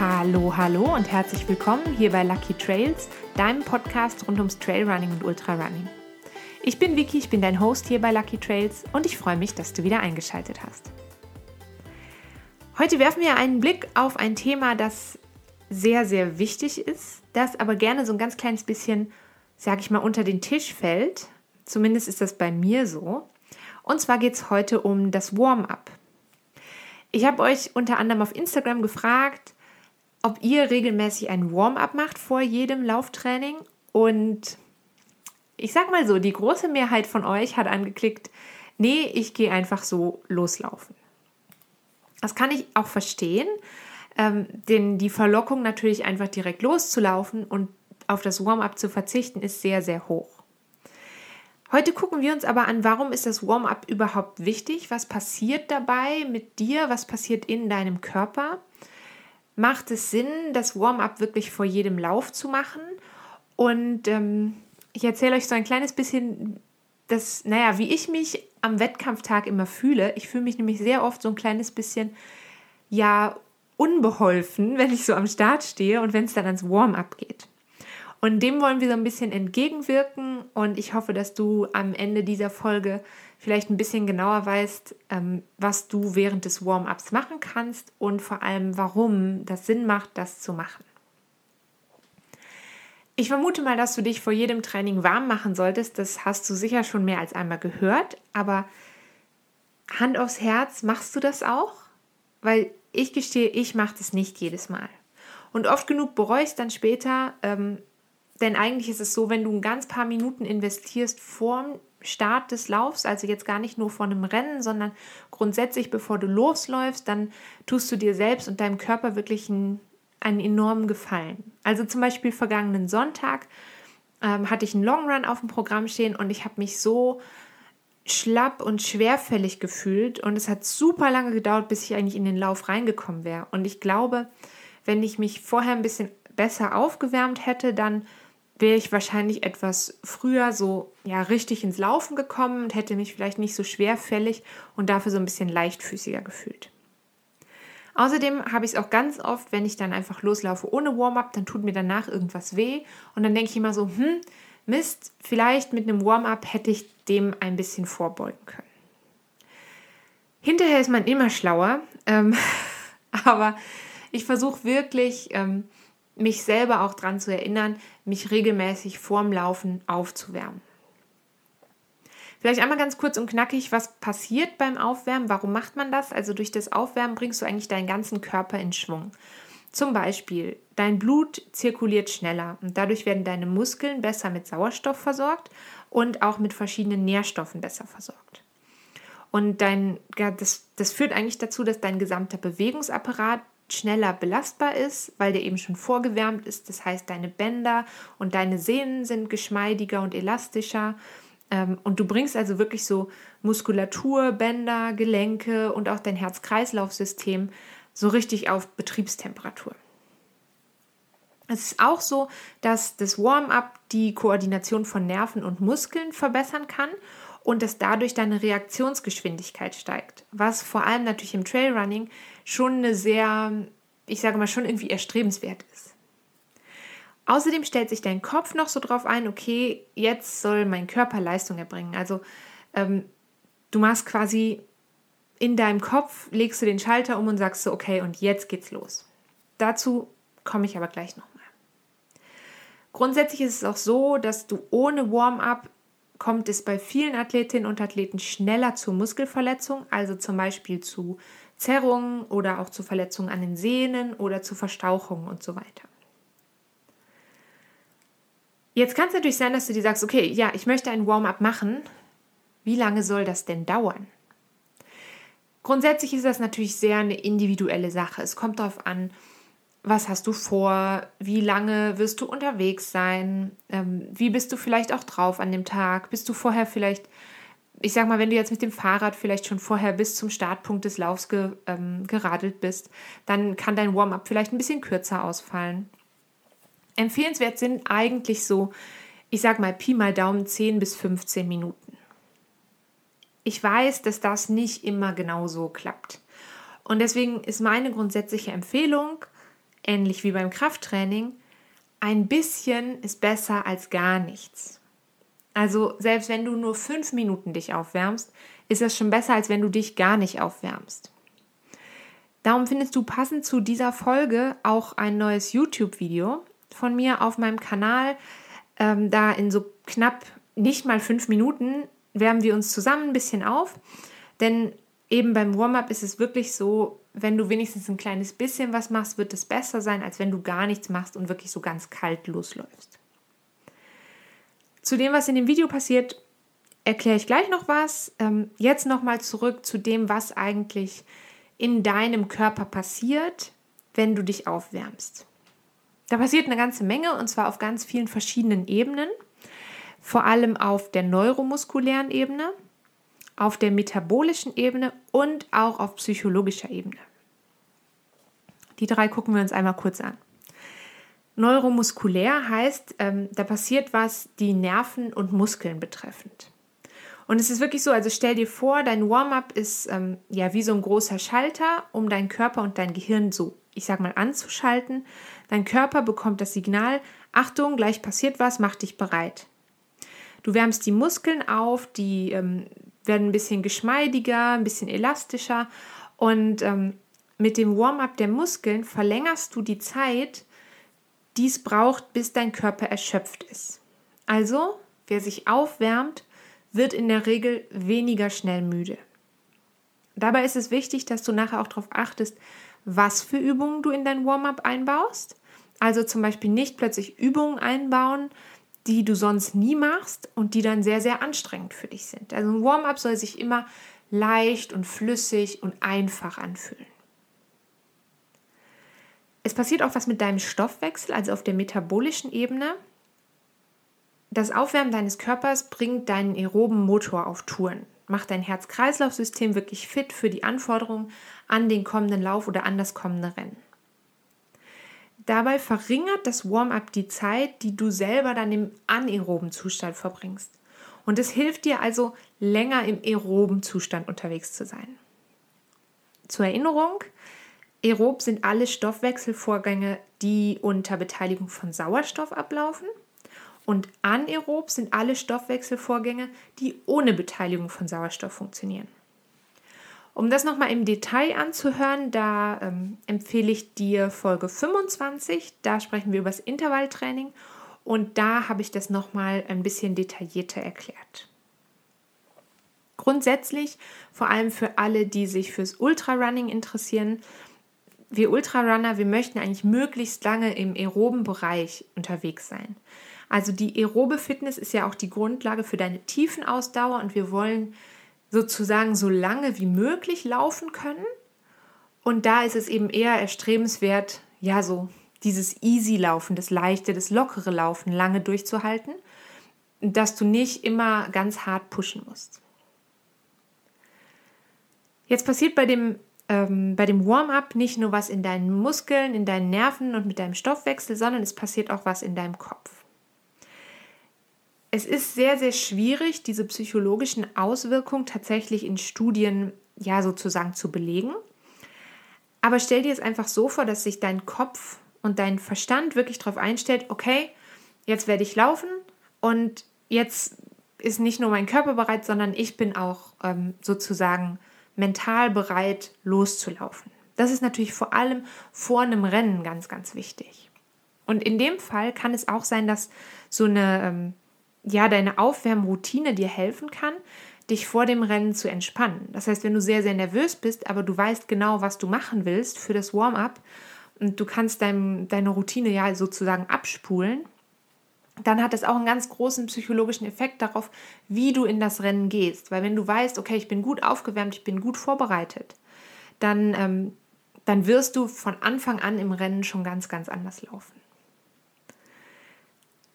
Hallo, hallo und herzlich willkommen hier bei Lucky Trails, deinem Podcast rund ums Trailrunning und Ultrarunning. Ich bin Vicky, ich bin dein Host hier bei Lucky Trails und ich freue mich, dass du wieder eingeschaltet hast. Heute werfen wir einen Blick auf ein Thema, das sehr, sehr wichtig ist, das aber gerne so ein ganz kleines bisschen, sage ich mal, unter den Tisch fällt. Zumindest ist das bei mir so. Und zwar geht es heute um das Warm-up. Ich habe euch unter anderem auf Instagram gefragt, ob ihr regelmäßig ein Warm-up macht vor jedem Lauftraining. Und ich sag mal so, die große Mehrheit von euch hat angeklickt, nee, ich gehe einfach so loslaufen. Das kann ich auch verstehen, ähm, denn die Verlockung natürlich einfach direkt loszulaufen und auf das Warm-up zu verzichten ist sehr, sehr hoch. Heute gucken wir uns aber an, warum ist das Warm-up überhaupt wichtig? Was passiert dabei mit dir? Was passiert in deinem Körper? Macht es Sinn, das Warm-up wirklich vor jedem Lauf zu machen? Und ähm, ich erzähle euch so ein kleines bisschen, das, naja, wie ich mich am Wettkampftag immer fühle. Ich fühle mich nämlich sehr oft so ein kleines bisschen, ja, unbeholfen, wenn ich so am Start stehe und wenn es dann ans Warm-up geht. Und dem wollen wir so ein bisschen entgegenwirken und ich hoffe, dass du am Ende dieser Folge vielleicht ein bisschen genauer weißt, ähm, was du während des Warm-ups machen kannst und vor allem, warum das Sinn macht, das zu machen. Ich vermute mal, dass du dich vor jedem Training warm machen solltest. Das hast du sicher schon mehr als einmal gehört. Aber Hand aufs Herz, machst du das auch? Weil ich gestehe, ich mache das nicht jedes Mal. Und oft genug bereue ich es dann später, ähm, denn eigentlich ist es so, wenn du ein ganz paar Minuten investierst vorm Start des Laufs, also jetzt gar nicht nur vor einem Rennen, sondern grundsätzlich bevor du losläufst, dann tust du dir selbst und deinem Körper wirklich einen, einen enormen Gefallen. Also zum Beispiel vergangenen Sonntag ähm, hatte ich einen Long Run auf dem Programm stehen und ich habe mich so schlapp und schwerfällig gefühlt und es hat super lange gedauert, bis ich eigentlich in den Lauf reingekommen wäre. Und ich glaube, wenn ich mich vorher ein bisschen besser aufgewärmt hätte, dann wäre ich wahrscheinlich etwas früher so ja richtig ins Laufen gekommen und hätte mich vielleicht nicht so schwerfällig und dafür so ein bisschen leichtfüßiger gefühlt. Außerdem habe ich es auch ganz oft, wenn ich dann einfach loslaufe ohne Warm-up, dann tut mir danach irgendwas weh und dann denke ich immer so, hm, Mist, vielleicht mit einem Warm-up hätte ich dem ein bisschen vorbeugen können. Hinterher ist man immer schlauer, ähm, aber ich versuche wirklich ähm, mich selber auch daran zu erinnern, mich regelmäßig vorm Laufen aufzuwärmen. Vielleicht einmal ganz kurz und knackig, was passiert beim Aufwärmen? Warum macht man das? Also durch das Aufwärmen bringst du eigentlich deinen ganzen Körper in Schwung. Zum Beispiel, dein Blut zirkuliert schneller und dadurch werden deine Muskeln besser mit Sauerstoff versorgt und auch mit verschiedenen Nährstoffen besser versorgt. Und dein, das, das führt eigentlich dazu, dass dein gesamter Bewegungsapparat schneller belastbar ist, weil der eben schon vorgewärmt ist. Das heißt, deine Bänder und deine Sehnen sind geschmeidiger und elastischer. Ähm, und du bringst also wirklich so Muskulatur, Bänder, Gelenke und auch dein Herz-Kreislauf-System so richtig auf Betriebstemperatur. Es ist auch so, dass das Warm-up die Koordination von Nerven und Muskeln verbessern kann und dass dadurch deine Reaktionsgeschwindigkeit steigt, was vor allem natürlich im Trailrunning schon eine sehr, ich sage mal, schon irgendwie erstrebenswert ist. Außerdem stellt sich dein Kopf noch so drauf ein, okay, jetzt soll mein Körper Leistung erbringen. Also ähm, du machst quasi in deinem Kopf, legst du den Schalter um und sagst so, okay, und jetzt geht's los. Dazu komme ich aber gleich nochmal. Grundsätzlich ist es auch so, dass du ohne Warm-up kommt es bei vielen Athletinnen und Athleten schneller zu Muskelverletzungen, also zum Beispiel zu Zerrungen oder auch zu Verletzungen an den Sehnen oder zu Verstauchungen und so weiter. Jetzt kann es natürlich sein, dass du dir sagst, okay, ja, ich möchte ein Warm-up machen. Wie lange soll das denn dauern? Grundsätzlich ist das natürlich sehr eine individuelle Sache. Es kommt darauf an, was hast du vor, wie lange wirst du unterwegs sein, ähm, wie bist du vielleicht auch drauf an dem Tag, bist du vorher vielleicht ich sag mal, wenn du jetzt mit dem Fahrrad vielleicht schon vorher bis zum Startpunkt des Laufs ge, ähm, geradelt bist, dann kann dein Warm-up vielleicht ein bisschen kürzer ausfallen. Empfehlenswert sind eigentlich so, ich sag mal, Pi mal Daumen 10 bis 15 Minuten. Ich weiß, dass das nicht immer genau so klappt. Und deswegen ist meine grundsätzliche Empfehlung, ähnlich wie beim Krafttraining, ein bisschen ist besser als gar nichts. Also selbst wenn du nur fünf Minuten dich aufwärmst, ist das schon besser, als wenn du dich gar nicht aufwärmst. Darum findest du passend zu dieser Folge auch ein neues YouTube-Video von mir auf meinem Kanal. Ähm, da in so knapp nicht mal fünf Minuten wärmen wir uns zusammen ein bisschen auf. Denn eben beim Warm-up ist es wirklich so, wenn du wenigstens ein kleines bisschen was machst, wird es besser sein, als wenn du gar nichts machst und wirklich so ganz kalt losläufst. Zu dem, was in dem Video passiert, erkläre ich gleich noch was. Ähm, jetzt nochmal zurück zu dem, was eigentlich in deinem Körper passiert, wenn du dich aufwärmst. Da passiert eine ganze Menge und zwar auf ganz vielen verschiedenen Ebenen. Vor allem auf der neuromuskulären Ebene, auf der metabolischen Ebene und auch auf psychologischer Ebene. Die drei gucken wir uns einmal kurz an. Neuromuskulär heißt, ähm, da passiert was die Nerven und Muskeln betreffend. Und es ist wirklich so, also stell dir vor, dein Warm-up ist ähm, ja wie so ein großer Schalter, um deinen Körper und dein Gehirn so, ich sag mal, anzuschalten. Dein Körper bekommt das Signal, Achtung, gleich passiert was, mach dich bereit. Du wärmst die Muskeln auf, die ähm, werden ein bisschen geschmeidiger, ein bisschen elastischer und ähm, mit dem Warm-up der Muskeln verlängerst du die Zeit, die es braucht, bis dein Körper erschöpft ist. Also, wer sich aufwärmt, wird in der Regel weniger schnell müde. Dabei ist es wichtig, dass du nachher auch darauf achtest, was für Übungen du in dein Warm-up einbaust. Also zum Beispiel nicht plötzlich Übungen einbauen, die du sonst nie machst und die dann sehr, sehr anstrengend für dich sind. Also ein Warm-up soll sich immer leicht und flüssig und einfach anfühlen. Es passiert auch was mit deinem Stoffwechsel, also auf der metabolischen Ebene. Das Aufwärmen deines Körpers bringt deinen aeroben Motor auf Touren, macht dein Herz-Kreislauf-System wirklich fit für die Anforderungen an den kommenden Lauf oder an das kommende Rennen. Dabei verringert das Warm-up die Zeit, die du selber dann im anaeroben Zustand verbringst. Und es hilft dir also, länger im aeroben Zustand unterwegs zu sein. Zur Erinnerung, aerob sind alle Stoffwechselvorgänge, die unter Beteiligung von Sauerstoff ablaufen. Und anaerob sind alle Stoffwechselvorgänge, die ohne Beteiligung von Sauerstoff funktionieren. Um das nochmal im Detail anzuhören, da ähm, empfehle ich dir Folge 25. Da sprechen wir über das Intervalltraining und da habe ich das nochmal ein bisschen detaillierter erklärt. Grundsätzlich, vor allem für alle, die sich fürs Ultrarunning interessieren, wir Ultrarunner, wir möchten eigentlich möglichst lange im aeroben Bereich unterwegs sein. Also die aerobe Fitness ist ja auch die Grundlage für deine Tiefenausdauer und wir wollen sozusagen so lange wie möglich laufen können. Und da ist es eben eher erstrebenswert, ja, so dieses easy Laufen, das leichte, das lockere Laufen lange durchzuhalten, dass du nicht immer ganz hart pushen musst. Jetzt passiert bei dem, ähm, bei dem Warm-up nicht nur was in deinen Muskeln, in deinen Nerven und mit deinem Stoffwechsel, sondern es passiert auch was in deinem Kopf. Es ist sehr, sehr schwierig, diese psychologischen Auswirkungen tatsächlich in Studien ja sozusagen zu belegen. Aber stell dir es einfach so vor, dass sich dein Kopf und dein Verstand wirklich darauf einstellt, okay, jetzt werde ich laufen und jetzt ist nicht nur mein Körper bereit, sondern ich bin auch ähm, sozusagen mental bereit, loszulaufen. Das ist natürlich vor allem vor einem Rennen ganz, ganz wichtig. Und in dem Fall kann es auch sein, dass so eine ähm, ja, deine Aufwärmroutine dir helfen kann, dich vor dem Rennen zu entspannen. Das heißt, wenn du sehr, sehr nervös bist, aber du weißt genau, was du machen willst für das Warm-up und du kannst dein, deine Routine ja sozusagen abspulen, dann hat das auch einen ganz großen psychologischen Effekt darauf, wie du in das Rennen gehst. Weil wenn du weißt, okay, ich bin gut aufgewärmt, ich bin gut vorbereitet, dann, ähm, dann wirst du von Anfang an im Rennen schon ganz, ganz anders laufen.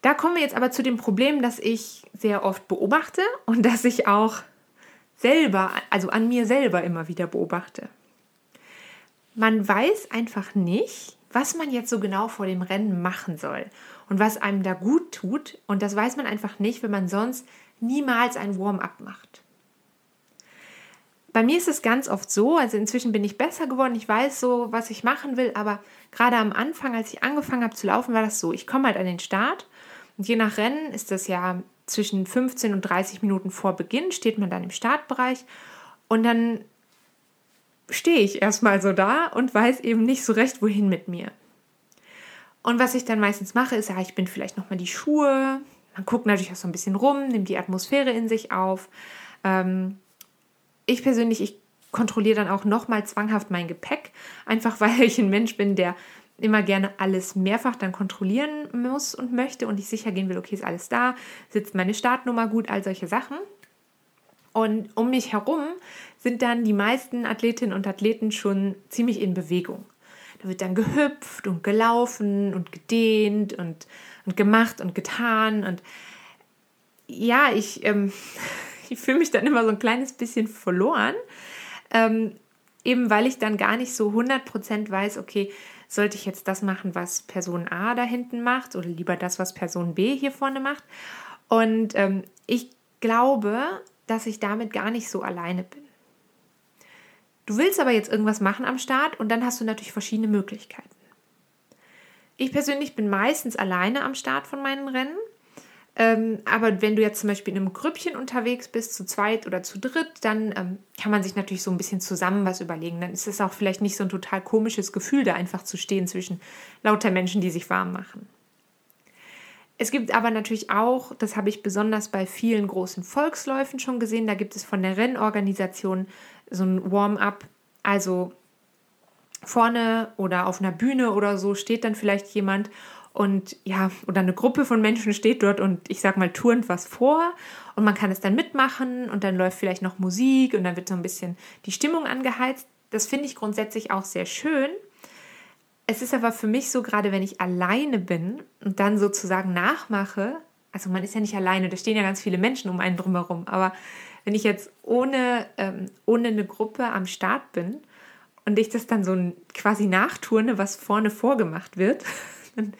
Da kommen wir jetzt aber zu dem Problem, das ich sehr oft beobachte und das ich auch selber, also an mir selber immer wieder beobachte. Man weiß einfach nicht, was man jetzt so genau vor dem Rennen machen soll und was einem da gut tut. Und das weiß man einfach nicht, wenn man sonst niemals ein Warm-up macht. bei mir ist es ganz oft so, also inzwischen bin ich besser geworden, ich weiß so, was ich machen will, aber gerade am Anfang, als ich angefangen habe zu laufen, war das so, ich komme halt an den Start und je nach Rennen ist das ja zwischen 15 und 30 Minuten vor Beginn, steht man dann im Startbereich und dann stehe ich erstmal so da und weiß eben nicht so recht, wohin mit mir. Und was ich dann meistens mache, ist, ja, ich bin vielleicht nochmal die Schuhe. Man guckt natürlich auch so ein bisschen rum, nimmt die Atmosphäre in sich auf. Ähm, ich persönlich, ich kontrolliere dann auch nochmal zwanghaft mein Gepäck, einfach weil ich ein Mensch bin, der immer gerne alles mehrfach dann kontrollieren muss und möchte und ich sicher gehen will, okay, ist alles da, sitzt meine Startnummer gut, all solche Sachen. Und um mich herum sind dann die meisten Athletinnen und Athleten schon ziemlich in Bewegung. Da wird dann gehüpft und gelaufen und gedehnt und, und gemacht und getan. Und ja, ich, ähm, ich fühle mich dann immer so ein kleines bisschen verloren, ähm, eben weil ich dann gar nicht so 100% weiß, okay, sollte ich jetzt das machen, was Person A da hinten macht oder lieber das, was Person B hier vorne macht. Und ähm, ich glaube, dass ich damit gar nicht so alleine bin. Du willst aber jetzt irgendwas machen am Start und dann hast du natürlich verschiedene Möglichkeiten. Ich persönlich bin meistens alleine am Start von meinen Rennen. Ähm, aber wenn du jetzt zum Beispiel in einem Grüppchen unterwegs bist, zu zweit oder zu dritt, dann ähm, kann man sich natürlich so ein bisschen zusammen was überlegen. Dann ist es auch vielleicht nicht so ein total komisches Gefühl, da einfach zu stehen zwischen lauter Menschen, die sich warm machen. Es gibt aber natürlich auch, das habe ich besonders bei vielen großen Volksläufen schon gesehen, da gibt es von der Rennorganisation so ein Warm-up. Also vorne oder auf einer Bühne oder so steht dann vielleicht jemand und ja, oder eine Gruppe von Menschen steht dort und ich sag mal turnt was vor und man kann es dann mitmachen und dann läuft vielleicht noch Musik und dann wird so ein bisschen die Stimmung angeheizt. Das finde ich grundsätzlich auch sehr schön. Es ist aber für mich so, gerade wenn ich alleine bin und dann sozusagen nachmache, also man ist ja nicht alleine, da stehen ja ganz viele Menschen um einen drumherum, aber wenn ich jetzt ohne, ähm, ohne eine Gruppe am Start bin und ich das dann so quasi nachturne, was vorne vorgemacht wird, dann,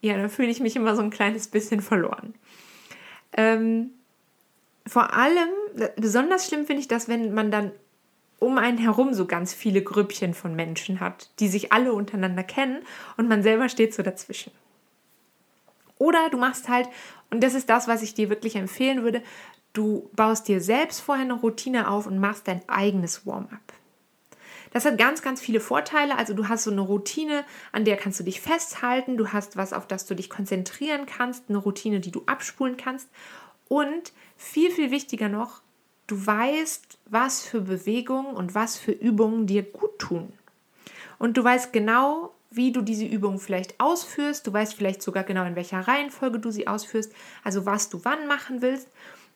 ja, dann fühle ich mich immer so ein kleines bisschen verloren. Ähm, vor allem, besonders schlimm finde ich das, wenn man dann um einen herum so ganz viele Grüppchen von Menschen hat, die sich alle untereinander kennen und man selber steht so dazwischen. Oder du machst halt, und das ist das, was ich dir wirklich empfehlen würde, du baust dir selbst vorher eine Routine auf und machst dein eigenes Warm-up. Das hat ganz, ganz viele Vorteile. Also du hast so eine Routine, an der kannst du dich festhalten. Du hast was, auf das du dich konzentrieren kannst. Eine Routine, die du abspulen kannst. Und viel, viel wichtiger noch, du weißt, was für Bewegungen und was für Übungen dir gut tun. Und du weißt genau, wie du diese Übungen vielleicht ausführst. Du weißt vielleicht sogar genau, in welcher Reihenfolge du sie ausführst. Also was du wann machen willst.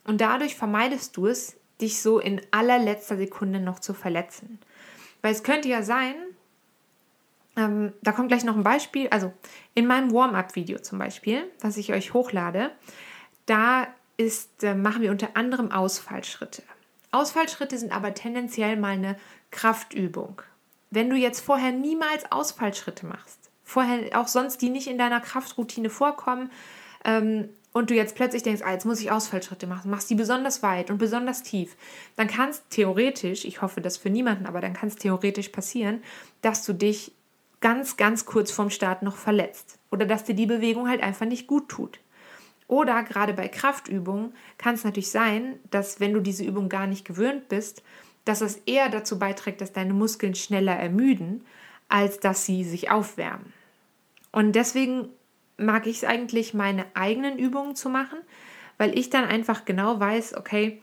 Und dadurch vermeidest du es, dich so in allerletzter Sekunde noch zu verletzen. Weil es könnte ja sein, ähm, da kommt gleich noch ein Beispiel, also in meinem Warm-up-Video zum Beispiel, was ich euch hochlade, da ist, äh, machen wir unter anderem Ausfallschritte. Ausfallschritte sind aber tendenziell mal eine Kraftübung. Wenn du jetzt vorher niemals Ausfallschritte machst, vorher auch sonst die nicht in deiner Kraftroutine vorkommen, ähm, und du jetzt plötzlich denkst, ah, jetzt muss ich Ausfallschritte machen, machst die besonders weit und besonders tief, dann kann es theoretisch, ich hoffe das für niemanden, aber dann kann es theoretisch passieren, dass du dich ganz, ganz kurz vorm Start noch verletzt oder dass dir die Bewegung halt einfach nicht gut tut. Oder gerade bei Kraftübungen kann es natürlich sein, dass wenn du diese Übung gar nicht gewöhnt bist, dass es eher dazu beiträgt, dass deine Muskeln schneller ermüden, als dass sie sich aufwärmen. Und deswegen mag ich es eigentlich, meine eigenen Übungen zu machen, weil ich dann einfach genau weiß, okay,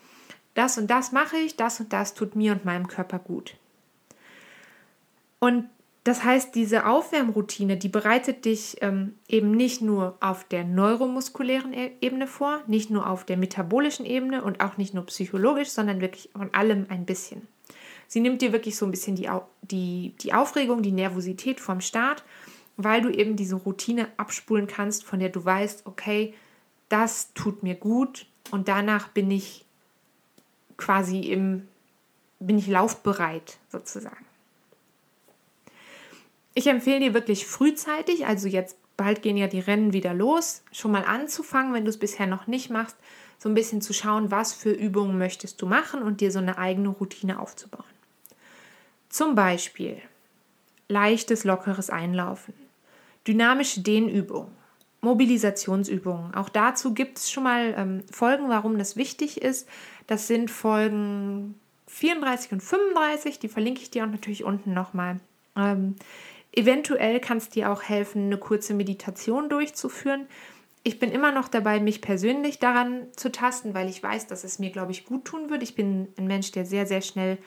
das und das mache ich, das und das tut mir und meinem Körper gut. Und das heißt, diese Aufwärmroutine, die bereitet dich ähm, eben nicht nur auf der neuromuskulären e-, Ebene vor, nicht nur auf der metabolischen Ebene und auch nicht nur psychologisch, sondern wirklich von allem ein bisschen. Sie nimmt dir wirklich so ein bisschen die, die, die Aufregung, die Nervosität vom Start weil du eben diese Routine abspulen kannst, von der du weißt, okay, das tut mir gut und danach bin ich quasi im, bin ich laufbereit sozusagen. Ich empfehle dir wirklich frühzeitig, also jetzt bald gehen ja die Rennen wieder los, schon mal anzufangen, wenn du es bisher noch nicht machst, so ein bisschen zu schauen, was für Übungen möchtest du machen und dir so eine eigene Routine aufzubauen. Zum Beispiel leichtes, lockeres Einlaufen, dynamische Dehnübungen, Mobilisationsübungen. Auch dazu gibt es schon mal ähm, Folgen, warum das wichtig ist. Das sind Folgen 34 und 35, die verlinke ich dir auch natürlich unten nochmal. Ähm, eventuell kann es dir auch helfen, eine kurze Meditation durchzuführen. Ich bin immer noch dabei, mich persönlich daran zu tasten, weil ich weiß, dass es mir, glaube ich, gut tun würde. Ich bin ein Mensch, der sehr, sehr schnell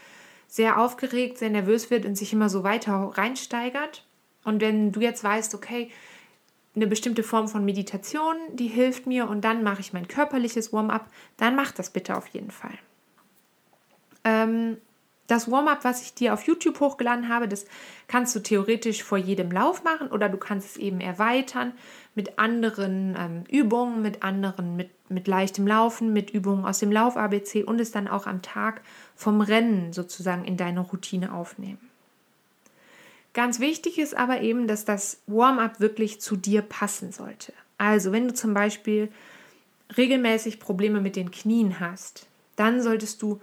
sehr aufgeregt, sehr nervös wird und sich immer so weiter reinsteigert. Und wenn du jetzt weißt, okay, eine bestimmte Form von Meditation, die hilft mir und dann mache ich mein körperliches Warm-up, dann mach das bitte auf jeden Fall. Ähm, das Warm-up, was ich dir auf YouTube hochgeladen habe, das kannst du theoretisch vor jedem Lauf machen oder du kannst es eben erweitern mit anderen ähm, Übungen, mit anderen, mit, mit leichtem Laufen, mit Übungen aus dem Lauf-ABC und es dann auch am Tag vom Rennen sozusagen in deine Routine aufnehmen. Ganz wichtig ist aber eben, dass das Warm-up wirklich zu dir passen sollte. Also wenn du zum Beispiel regelmäßig Probleme mit den Knien hast, dann solltest du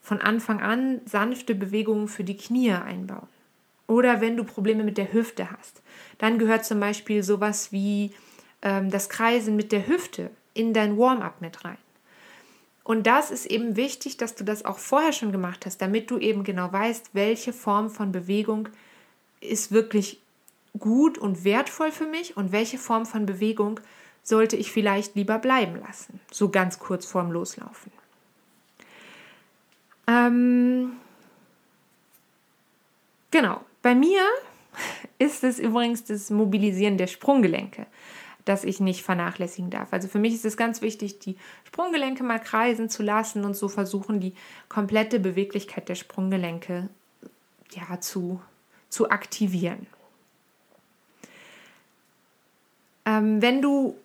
von Anfang an sanfte Bewegungen für die Knie einbauen. Oder wenn du Probleme mit der Hüfte hast, dann gehört zum Beispiel sowas wie ähm, das Kreisen mit der Hüfte in dein Warm-up mit rein. Und das ist eben wichtig, dass du das auch vorher schon gemacht hast, damit du eben genau weißt, welche Form von Bewegung ist wirklich gut und wertvoll für mich und welche Form von Bewegung sollte ich vielleicht lieber bleiben lassen, so ganz kurz vorm Loslaufen. Ähm, genau, bei mir ist es übrigens das Mobilisieren der Sprunggelenke, das ich nicht vernachlässigen darf. Also für mich ist es ganz wichtig, die Sprunggelenke mal kreisen zu lassen und so versuchen, die komplette Beweglichkeit der Sprunggelenke ja, zu zu aktivieren. Ähm, wenn du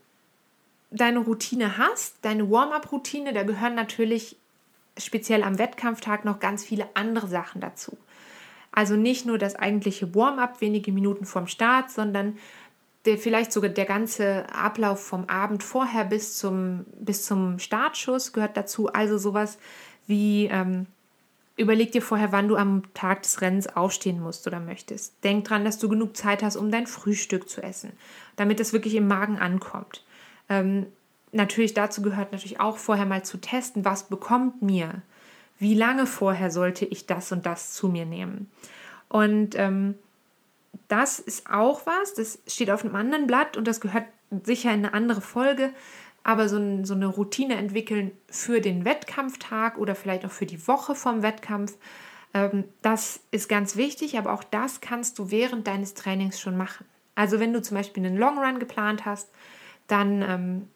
deine Routine hast, deine Warm-up-Routine, da gehören natürlich speziell am Wettkampftag noch ganz viele andere Sachen dazu. Also nicht nur das eigentliche Warm-up wenige Minuten vorm Start, sondern der, vielleicht sogar der ganze Ablauf vom Abend vorher bis zum, bis zum Startschuss gehört dazu. Also sowas wie ähm, Überleg dir vorher, wann du am Tag des Rennens aufstehen musst oder möchtest. Denk dran, dass du genug Zeit hast, um dein Frühstück zu essen, damit es wirklich im Magen ankommt. Ähm, natürlich dazu gehört natürlich auch vorher mal zu testen, was bekommt mir, wie lange vorher sollte ich das und das zu mir nehmen. Und ähm, das ist auch was, das steht auf einem anderen Blatt und das gehört sicher in eine andere Folge aber so, ein, so eine Routine entwickeln für den Wettkampftag oder vielleicht auch für die Woche vom Wettkampf, ähm, das ist ganz wichtig, aber auch das kannst du während deines Trainings schon machen. Also wenn du zum Beispiel einen Long Run geplant hast, dann ähm,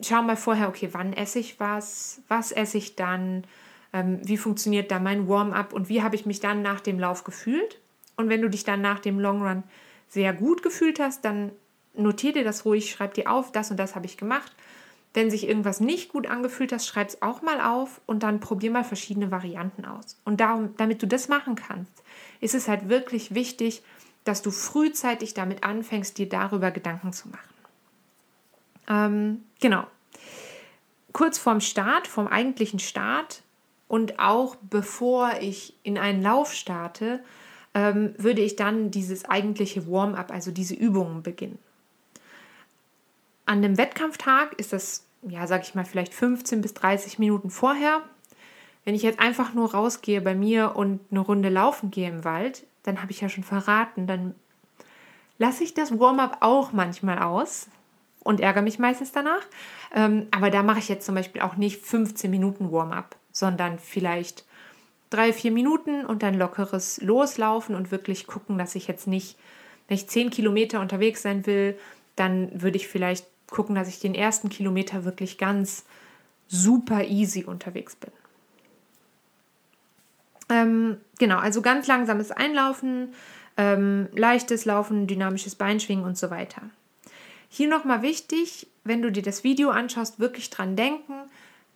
schau mal vorher, okay, wann esse ich was, was esse ich dann, ähm, wie funktioniert da mein Warm-up und wie habe ich mich dann nach dem Lauf gefühlt. Und wenn du dich dann nach dem Long Run sehr gut gefühlt hast, dann notier dir das ruhig, schreib dir auf, das und das habe ich gemacht wenn sich irgendwas nicht gut angefühlt hat, schreib es auch mal auf und dann probier mal verschiedene Varianten aus. Und darum, damit du das machen kannst, ist es halt wirklich wichtig, dass du frühzeitig damit anfängst, dir darüber Gedanken zu machen. Ähm, genau. Kurz vorm Start, vom eigentlichen Start und auch bevor ich in einen Lauf starte, ähm, würde ich dann dieses eigentliche Warm-up, also diese Übungen beginnen. An dem Wettkampftag ist das ja, sag ich mal, vielleicht 15 bis 30 Minuten vorher. Wenn ich jetzt einfach nur rausgehe bei mir und eine Runde laufen gehe im Wald, dann habe ich ja schon verraten, dann lasse ich das Warm-up auch manchmal aus und ärgere mich meistens danach. Ähm, aber da mache ich jetzt zum Beispiel auch nicht 15 Minuten Warm-up, sondern vielleicht drei, vier Minuten und dann lockeres Loslaufen und wirklich gucken, dass ich jetzt nicht, wenn ich 10 Kilometer unterwegs sein will, dann würde ich vielleicht gucken, dass ich den ersten Kilometer wirklich ganz super easy unterwegs bin. Ähm, genau, also ganz langsames Einlaufen, ähm, leichtes Laufen, dynamisches Beinschwingen und so weiter. Hier nochmal wichtig, wenn du dir das Video anschaust, wirklich dran denken.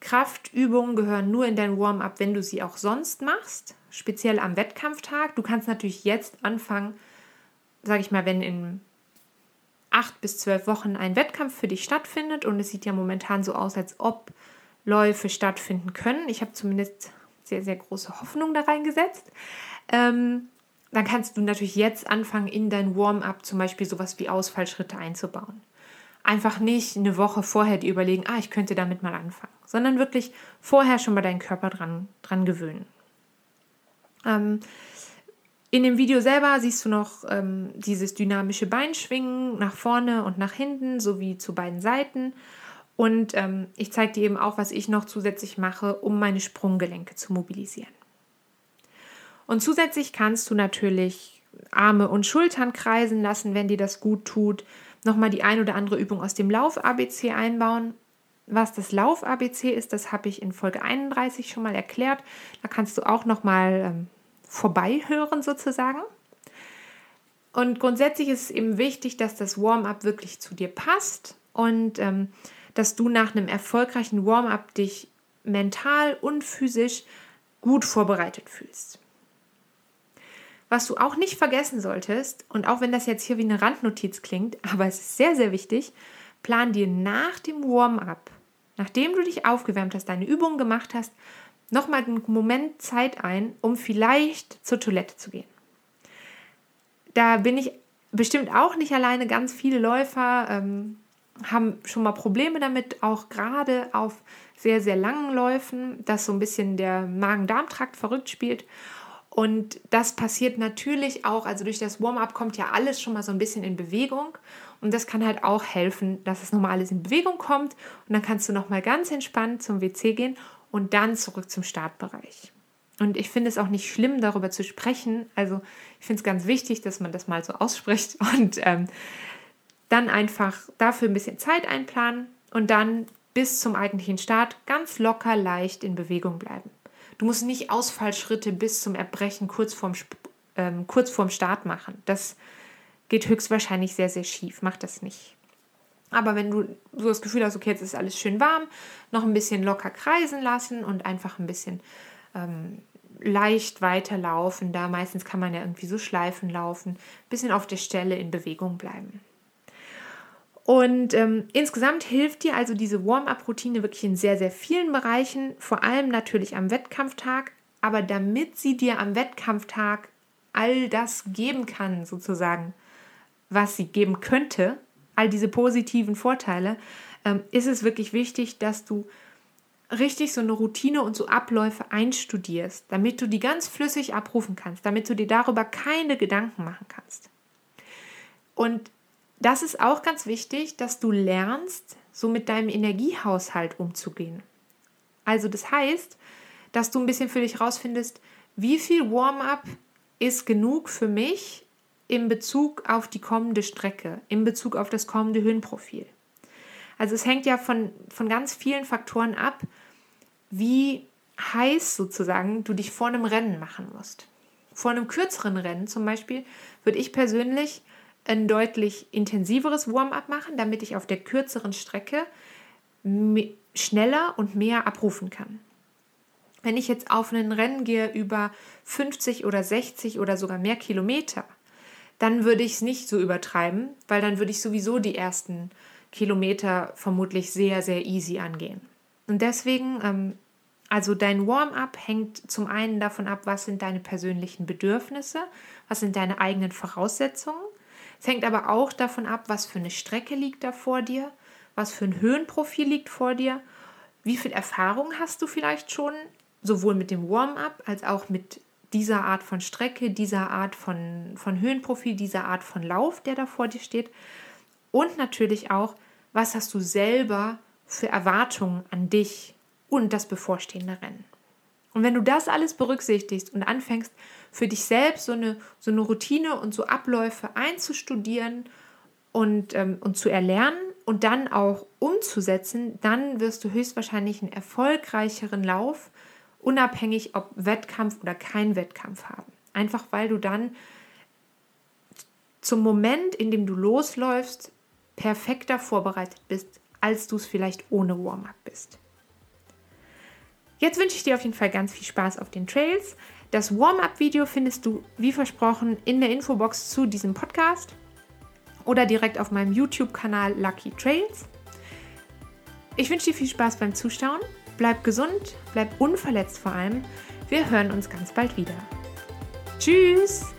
Kraftübungen gehören nur in dein Warm-up, wenn du sie auch sonst machst, speziell am Wettkampftag. Du kannst natürlich jetzt anfangen, sage ich mal, wenn in acht bis zwölf Wochen ein Wettkampf für dich stattfindet und es sieht ja momentan so aus, als ob Läufe stattfinden können. Ich habe zumindest sehr, sehr große Hoffnung da reingesetzt. Ähm, dann kannst du natürlich jetzt anfangen, in dein Warm-up zum Beispiel sowas wie Ausfallschritte einzubauen. Einfach nicht eine Woche vorher die überlegen, ah, ich könnte damit mal anfangen, sondern wirklich vorher schon mal deinen Körper dran, dran gewöhnen. Ähm, in dem Video selber siehst du noch ähm, dieses dynamische Beinschwingen nach vorne und nach hinten sowie zu beiden Seiten. Und ähm, ich zeige dir eben auch, was ich noch zusätzlich mache, um meine Sprunggelenke zu mobilisieren. Und zusätzlich kannst du natürlich Arme und Schultern kreisen lassen, wenn dir das gut tut. Nochmal die ein oder andere Übung aus dem Lauf-ABC einbauen. Was das Lauf-ABC ist, das habe ich in Folge 31 schon mal erklärt. Da kannst du auch nochmal ähm, vorbeihören sozusagen. Und grundsätzlich ist es eben wichtig, dass das Warm-up wirklich zu dir passt und ähm, dass du nach einem erfolgreichen Warm-up dich mental und physisch gut vorbereitet fühlst. Was du auch nicht vergessen solltest, und auch wenn das jetzt hier wie eine Randnotiz klingt, aber es ist sehr, sehr wichtig, plan dir nach dem Warm-up, nachdem du dich aufgewärmt hast, deine Übungen gemacht hast, nochmal einen Moment Zeit ein, um vielleicht zur Toilette zu gehen. Da bin ich bestimmt auch nicht alleine. Ganz viele Läufer ähm, haben schon mal Probleme damit, auch gerade auf sehr, sehr langen Läufen, dass so ein bisschen der Magen-Darm-Trakt verrückt spielt. Und das passiert natürlich auch, also durch das Warm-up kommt ja alles schon mal so ein bisschen in Bewegung. Und das kann halt auch helfen, dass es nochmal alles in Bewegung kommt. Und dann kannst du nochmal ganz entspannt zum WC gehen und dann zurück zum Startbereich. Und ich finde es auch nicht schlimm, darüber zu sprechen. Also ich finde es ganz wichtig, dass man das mal so ausspricht und ähm, dann einfach dafür ein bisschen Zeit einplanen und dann bis zum eigentlichen Start ganz locker leicht in Bewegung bleiben. Du musst nicht Ausfallschritte bis zum Erbrechen kurz vorm, ähm, kurz vorm Start machen. Das geht höchstwahrscheinlich sehr, sehr schief. Mach das nicht. Aber wenn du so das Gefühl hast, okay, jetzt ist alles schön warm, noch ein bisschen locker kreisen lassen und einfach ein bisschen ähm, leicht weiterlaufen. Da meistens kann man ja irgendwie so Schleifen laufen, ein bisschen auf der Stelle in Bewegung bleiben. Und ähm, insgesamt hilft dir also diese Warm-up-Routine wirklich in sehr, sehr vielen Bereichen, vor allem natürlich am Wettkampftag. Aber damit sie dir am Wettkampftag all das geben kann, sozusagen, was sie geben könnte, all diese positiven Vorteile, ähm, ist es wirklich wichtig, dass du richtig so eine Routine und so Abläufe einstudierst, damit du die ganz flüssig abrufen kannst, damit du dir darüber keine Gedanken machen kannst. Und das ist auch ganz wichtig, dass du lernst, so mit deinem Energiehaushalt umzugehen. Also das heißt, dass du ein bisschen für dich rausfindest, wie viel Warm-up ist genug für mich in Bezug auf die kommende Strecke, in Bezug auf das kommende Höhenprofil. Also es hängt ja von, von ganz vielen Faktoren ab, wie heiß sozusagen du dich vor einem Rennen machen musst. Vor einem kürzeren Rennen zum Beispiel würde ich persönlich ein deutlich intensiveres Warm-up machen, damit ich auf der kürzeren Strecke schneller und mehr abrufen kann. Wenn ich jetzt auf ein Rennen gehe über 50 oder 60 oder sogar mehr Kilometer, dann würde ich es nicht so übertreiben, weil dann würde ich sowieso die ersten Kilometer vermutlich sehr, sehr easy angehen. Und deswegen, ähm, also dein Warm-up hängt zum einen davon ab, was sind deine persönlichen Bedürfnisse, was sind deine eigenen Voraussetzungen. Es hängt aber auch davon ab, was für eine Strecke liegt da vor dir, was für ein Höhenprofil liegt vor dir, wie viel Erfahrung hast du vielleicht schon, sowohl mit dem Warm-up als auch mit dieser Art von Strecke, dieser Art von, von Höhenprofil, dieser Art von Lauf, der da vor dir steht. Und natürlich auch, was hast du selber für Erwartungen an dich und das bevorstehende Rennen. Und wenn du das alles berücksichtigst und anfängst, für dich selbst so eine, so eine Routine und so Abläufe einzustudieren und, ähm, und zu erlernen und dann auch umzusetzen, dann wirst du höchstwahrscheinlich einen erfolgreicheren Lauf unabhängig ob Wettkampf oder kein Wettkampf haben. Einfach weil du dann zum Moment, in dem du losläufst, perfekter vorbereitet bist, als du es vielleicht ohne Warm-up bist. Jetzt wünsche ich dir auf jeden Fall ganz viel Spaß auf den Trails. Das Warm-up-Video findest du, wie versprochen, in der Infobox zu diesem Podcast oder direkt auf meinem YouTube-Kanal Lucky Trails. Ich wünsche dir viel Spaß beim Zuschauen bleib gesund, bleib unverletzt vor allem. Wir hören uns ganz bald wieder. Tschüss!